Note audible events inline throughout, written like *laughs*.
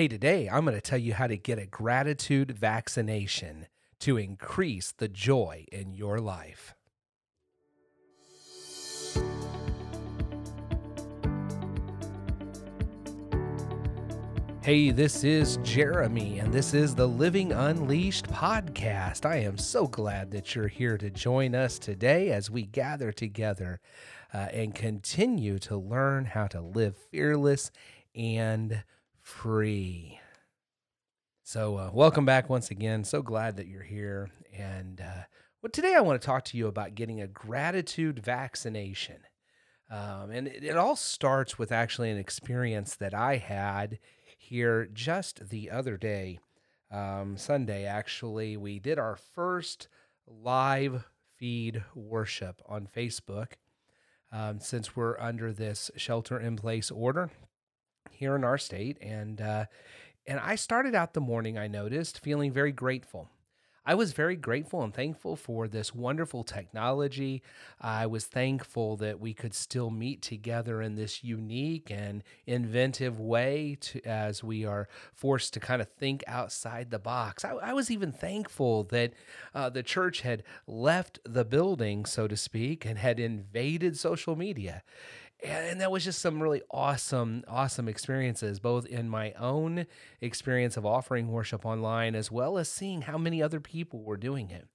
Hey, today I'm going to tell you how to get a gratitude vaccination to increase the joy in your life. Hey, this is Jeremy, and this is the Living Unleashed podcast. I am so glad that you're here to join us today as we gather together uh, and continue to learn how to live fearless and free. So, uh, welcome back once again. So glad that you're here. And uh, well, today I want to talk to you about getting a gratitude vaccination. Um, and it, it all starts with actually an experience that I had here just the other day, um, Sunday, actually. We did our first live feed worship on Facebook um, since we're under this shelter in place order here in our state. And, uh, and I started out the morning, I noticed, feeling very grateful. I was very grateful and thankful for this wonderful technology. I was thankful that we could still meet together in this unique and inventive way to, as we are forced to kind of think outside the box. I, I was even thankful that uh, the church had left the building, so to speak, and had invaded social media and that was just some really awesome awesome experiences both in my own experience of offering worship online as well as seeing how many other people were doing it.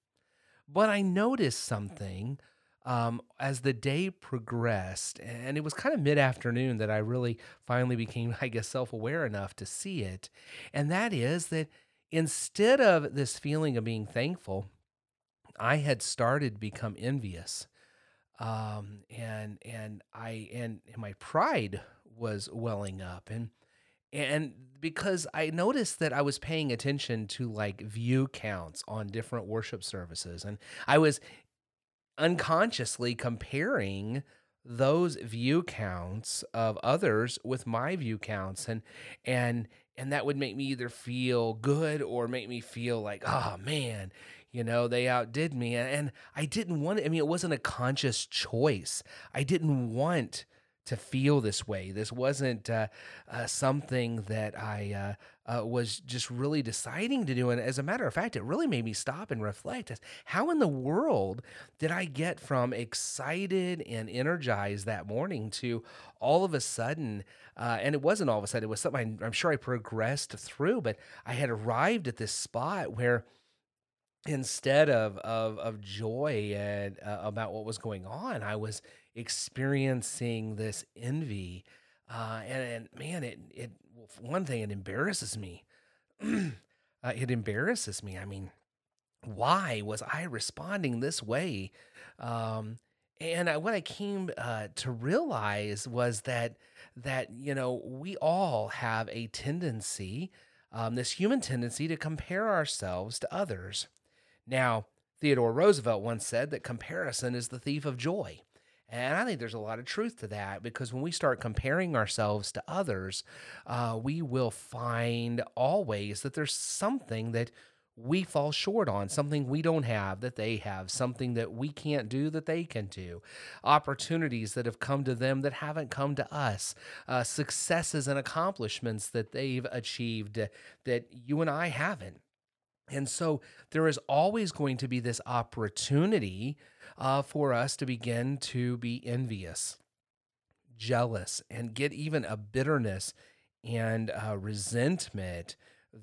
But i noticed something um, as the day progressed and it was kind of mid-afternoon that i really finally became *laughs* i guess self-aware enough to see it and that is that instead of this feeling of being thankful i had started to become envious um, and and I and, and my pride was welling up and and because I noticed that I was paying attention to like view counts on different worship services and I was unconsciously comparing those view counts of others with my view counts and and and that would make me either feel good or make me feel like oh man you know they outdid me and i didn't want i mean it wasn't a conscious choice. I didn't want to feel this way. This wasn't uh, uh, something that i uh, uh, was just really deciding to do and as a matter of fact it really made me stop and reflect how in the world did i get from excited and energized that morning to all of a sudden uh, and it wasn't all of a sudden it was something I'm sure i progressed through but i had arrived at this spot where instead of of of joy uh, about what was going on, I was experiencing this envy, uh, and, and man, it it one thing it embarrasses me. *clears throat* uh, it embarrasses me. I mean, why was I responding this way? Um, and I, what I came uh, to realize was that that you know we all have a tendency, um, this human tendency, to compare ourselves to others. Now, Theodore Roosevelt once said that comparison is the thief of joy. And I think there's a lot of truth to that because when we start comparing ourselves to others, uh, we will find always that there's something that we fall short on, something we don't have that they have, something that we can't do that they can do, opportunities that have come to them that haven't come to us, uh, successes and accomplishments that they've achieved that you and I haven't. And so there is always going to be this opportunity uh, for us to begin to be envious, jealous, and get even a bitterness and uh, resentment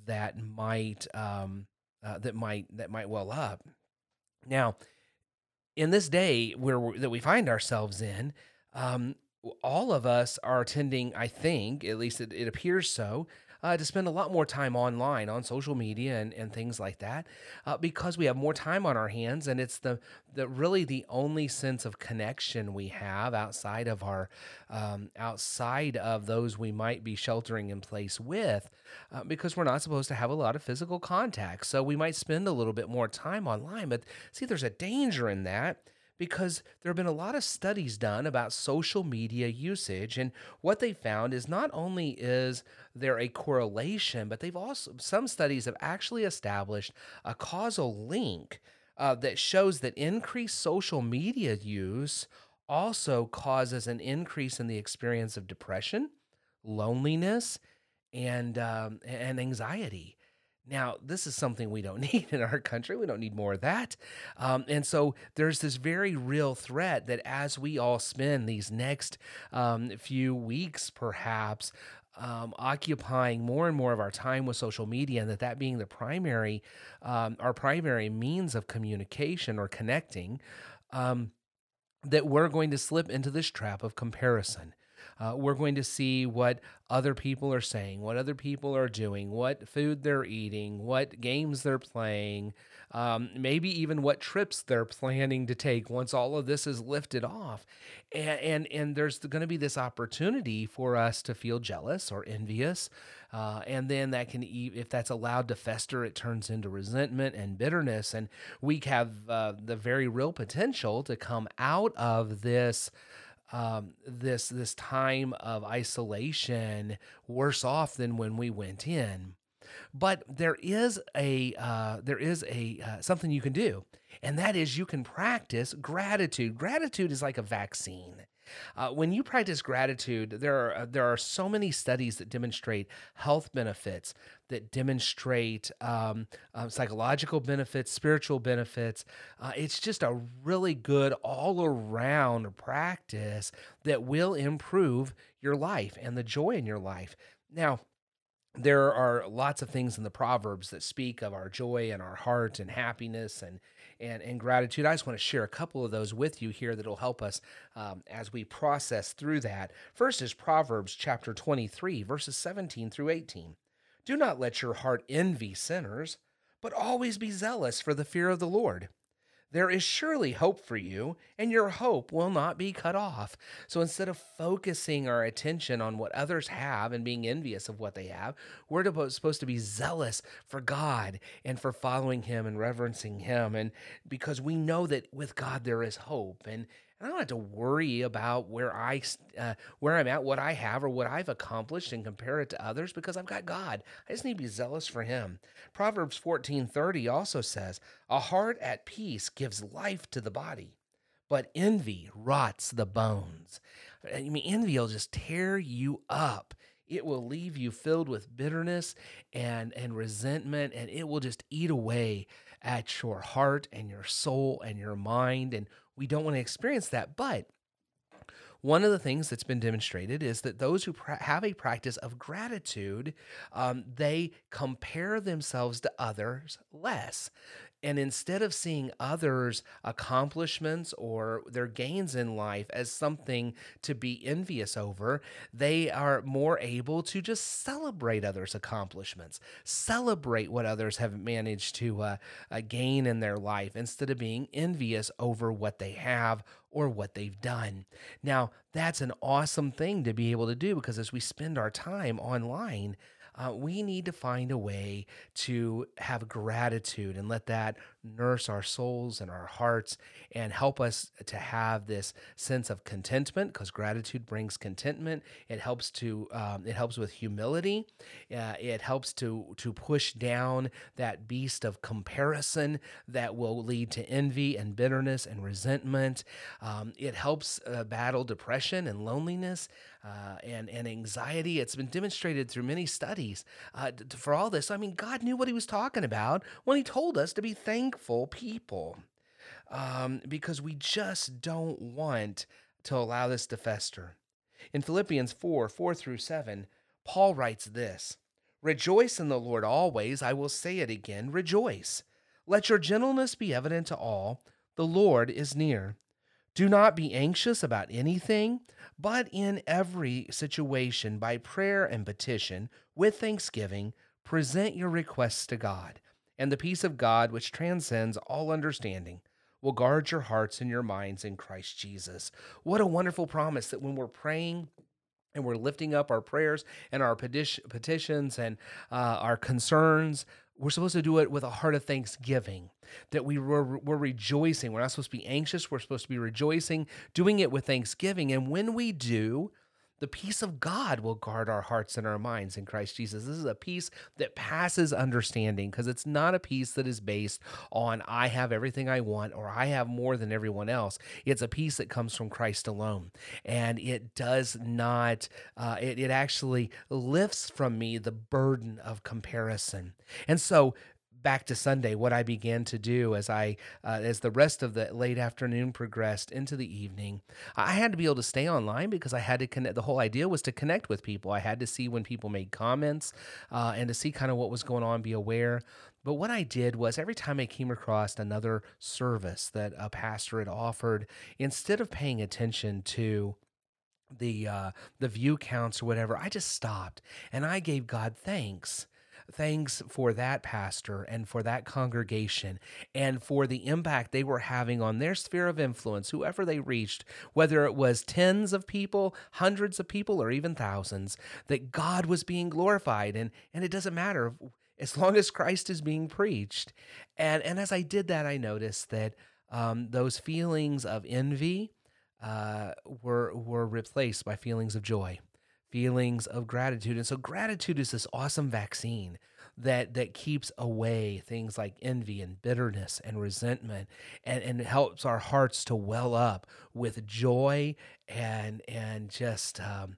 that might um, uh, that might that might well up. Now, in this day where that we find ourselves in, um, all of us are tending, I think, at least it, it appears so, uh, to spend a lot more time online on social media and, and things like that uh, because we have more time on our hands and it's the, the really the only sense of connection we have outside of our um, outside of those we might be sheltering in place with uh, because we're not supposed to have a lot of physical contact. So we might spend a little bit more time online but see there's a danger in that because there have been a lot of studies done about social media usage and what they found is not only is there a correlation but they've also some studies have actually established a causal link uh, that shows that increased social media use also causes an increase in the experience of depression loneliness and um, and anxiety. Now, this is something we don't *laughs* need in our country. We don't need more of that. Um, and so there's this very real threat that as we all spend these next um, few weeks, perhaps, um, occupying more and more of our time with social media, and that that being the primary, um, our primary means of communication or connecting, um, that we're going to slip into this trap of comparison. Uh, we're going to see what other people are saying, what other people are doing, what food they're eating, what games they're playing, um, maybe even what trips they're planning to take once all of this is lifted off. And, and, and there's going to be this opportunity for us to feel jealous or envious. Uh, and then that can, if that's allowed to fester, it turns into resentment and bitterness. And we have uh, the very real potential to come out of this um, this this time of isolation worse off than when we went in. But there is a uh, there is a uh, something you can do, and that is you can practice gratitude. Gratitude is like a vaccine. Uh, when you practice gratitude, there are uh, there are so many studies that demonstrate health benefits, that demonstrate um, uh, psychological benefits, spiritual benefits. Uh, it's just a really good all around practice that will improve your life and the joy in your life. Now, there are lots of things in the proverbs that speak of our joy and our heart and happiness and and, and gratitude. I just want to share a couple of those with you here that'll help us um, as we process through that. First is proverbs chapter 23 verses 17 through 18 do not let your heart envy sinners but always be zealous for the fear of the lord there is surely hope for you, and your hope will not be cut off. So instead of focusing our attention on what others have and being envious of what they have, we're supposed to be zealous for God and for following Him and reverencing Him. And because we know that with God there is hope. And I don't have to worry about where I uh, where I'm at, what I have, or what I've accomplished, and compare it to others because I've got God. I just need to be zealous for Him. Proverbs fourteen thirty also says, "A heart at peace gives life to the body, but envy rots the bones." I mean, envy will just tear you up. It will leave you filled with bitterness and and resentment, and it will just eat away at your heart and your soul and your mind and we don't want to experience that. But one of the things that's been demonstrated is that those who pra- have a practice of gratitude, um, they compare themselves to others less. And instead of seeing others' accomplishments or their gains in life as something to be envious over, they are more able to just celebrate others' accomplishments, celebrate what others have managed to uh, uh, gain in their life instead of being envious over what they have or what they've done. Now, that's an awesome thing to be able to do because as we spend our time online, uh, we need to find a way to have gratitude and let that nurse our souls and our hearts and help us to have this sense of contentment because gratitude brings contentment. It helps to um, it helps with humility. Uh, it helps to to push down that beast of comparison that will lead to envy and bitterness and resentment. Um, it helps uh, battle depression and loneliness uh, and and anxiety. It's been demonstrated through many studies uh, for all this. I mean god knew what he was talking about when he told us to be thankful thankful people um, because we just don't want to allow this to fester. In Philippians 4 4 through 7, Paul writes this Rejoice in the Lord always. I will say it again rejoice. Let your gentleness be evident to all. The Lord is near. Do not be anxious about anything, but in every situation, by prayer and petition, with thanksgiving, present your requests to God and the peace of God, which transcends all understanding, will guard your hearts and your minds in Christ Jesus. What a wonderful promise that when we're praying, and we're lifting up our prayers and our petitions and uh, our concerns. We're supposed to do it with a heart of thanksgiving, that we were, we're rejoicing. We're not supposed to be anxious. We're supposed to be rejoicing, doing it with thanksgiving. And when we do, the peace of God will guard our hearts and our minds in Christ Jesus. This is a peace that passes understanding because it's not a peace that is based on I have everything I want or I have more than everyone else. It's a peace that comes from Christ alone. And it does not, uh, it, it actually lifts from me the burden of comparison. And so back to Sunday, what I began to do as I, uh, as the rest of the late afternoon progressed into the evening, I had to be able to stay online because I had to connect. The whole idea was to connect with people. I had to see when people made comments uh, and to see kind of what was going on, be aware. But what I did was every time I came across another service that a pastor had offered, instead of paying attention to the uh, the view counts or whatever, I just stopped and I gave God thanks thanks for that pastor and for that congregation and for the impact they were having on their sphere of influence, whoever they reached, whether it was tens of people, hundreds of people, or even thousands, that God was being glorified. And, and it doesn't matter as long as Christ is being preached. And, and as I did that, I noticed that um, those feelings of envy uh, were, were replaced by feelings of joy feelings of gratitude. And so gratitude is this awesome vaccine that that keeps away things like envy and bitterness and resentment and, and helps our hearts to well up with joy and and just um,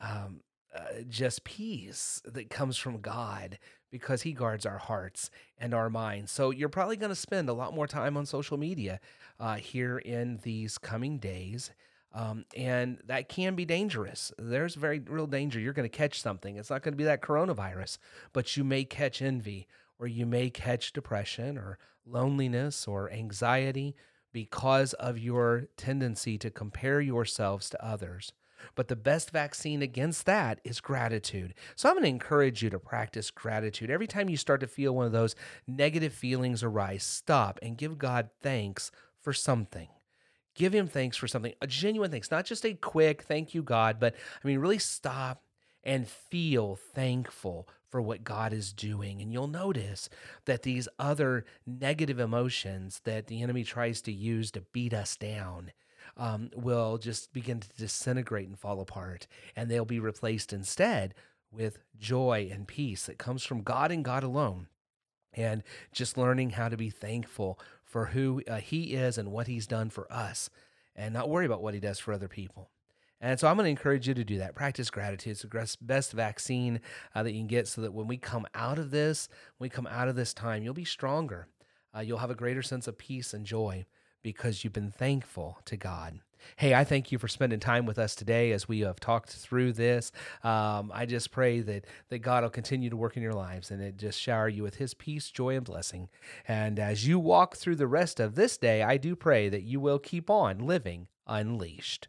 um, uh, just peace that comes from God because he guards our hearts and our minds. So you're probably going to spend a lot more time on social media uh, here in these coming days. Um, and that can be dangerous. There's very real danger. You're going to catch something. It's not going to be that coronavirus, but you may catch envy or you may catch depression or loneliness or anxiety because of your tendency to compare yourselves to others. But the best vaccine against that is gratitude. So I'm going to encourage you to practice gratitude. Every time you start to feel one of those negative feelings arise, stop and give God thanks for something give him thanks for something, a genuine thanks, not just a quick thank you, God, but I mean, really stop and feel thankful for what God is doing. And you'll notice that these other negative emotions that the enemy tries to use to beat us down. Um, will just begin to disintegrate and fall apart, and they'll be replaced instead with joy and peace that comes from God and God alone. And just learning how to be thankful for who uh, he is and what he's done for us and not worry about what he does for other people. And so I'm going to encourage you to do that. Practice gratitude. It's the best vaccine uh, that you can get so that when we come out of this, when we come out of this time, you'll be stronger. Uh, you'll have a greater sense of peace and joy because you've been thankful to God. Hey, I thank you for spending time with us today as we have talked through this. Um, I just pray that that God will continue to work in your lives and it just shower you with His peace, joy, and blessing. And as you walk through the rest of this day, I do pray that you will keep on living unleashed.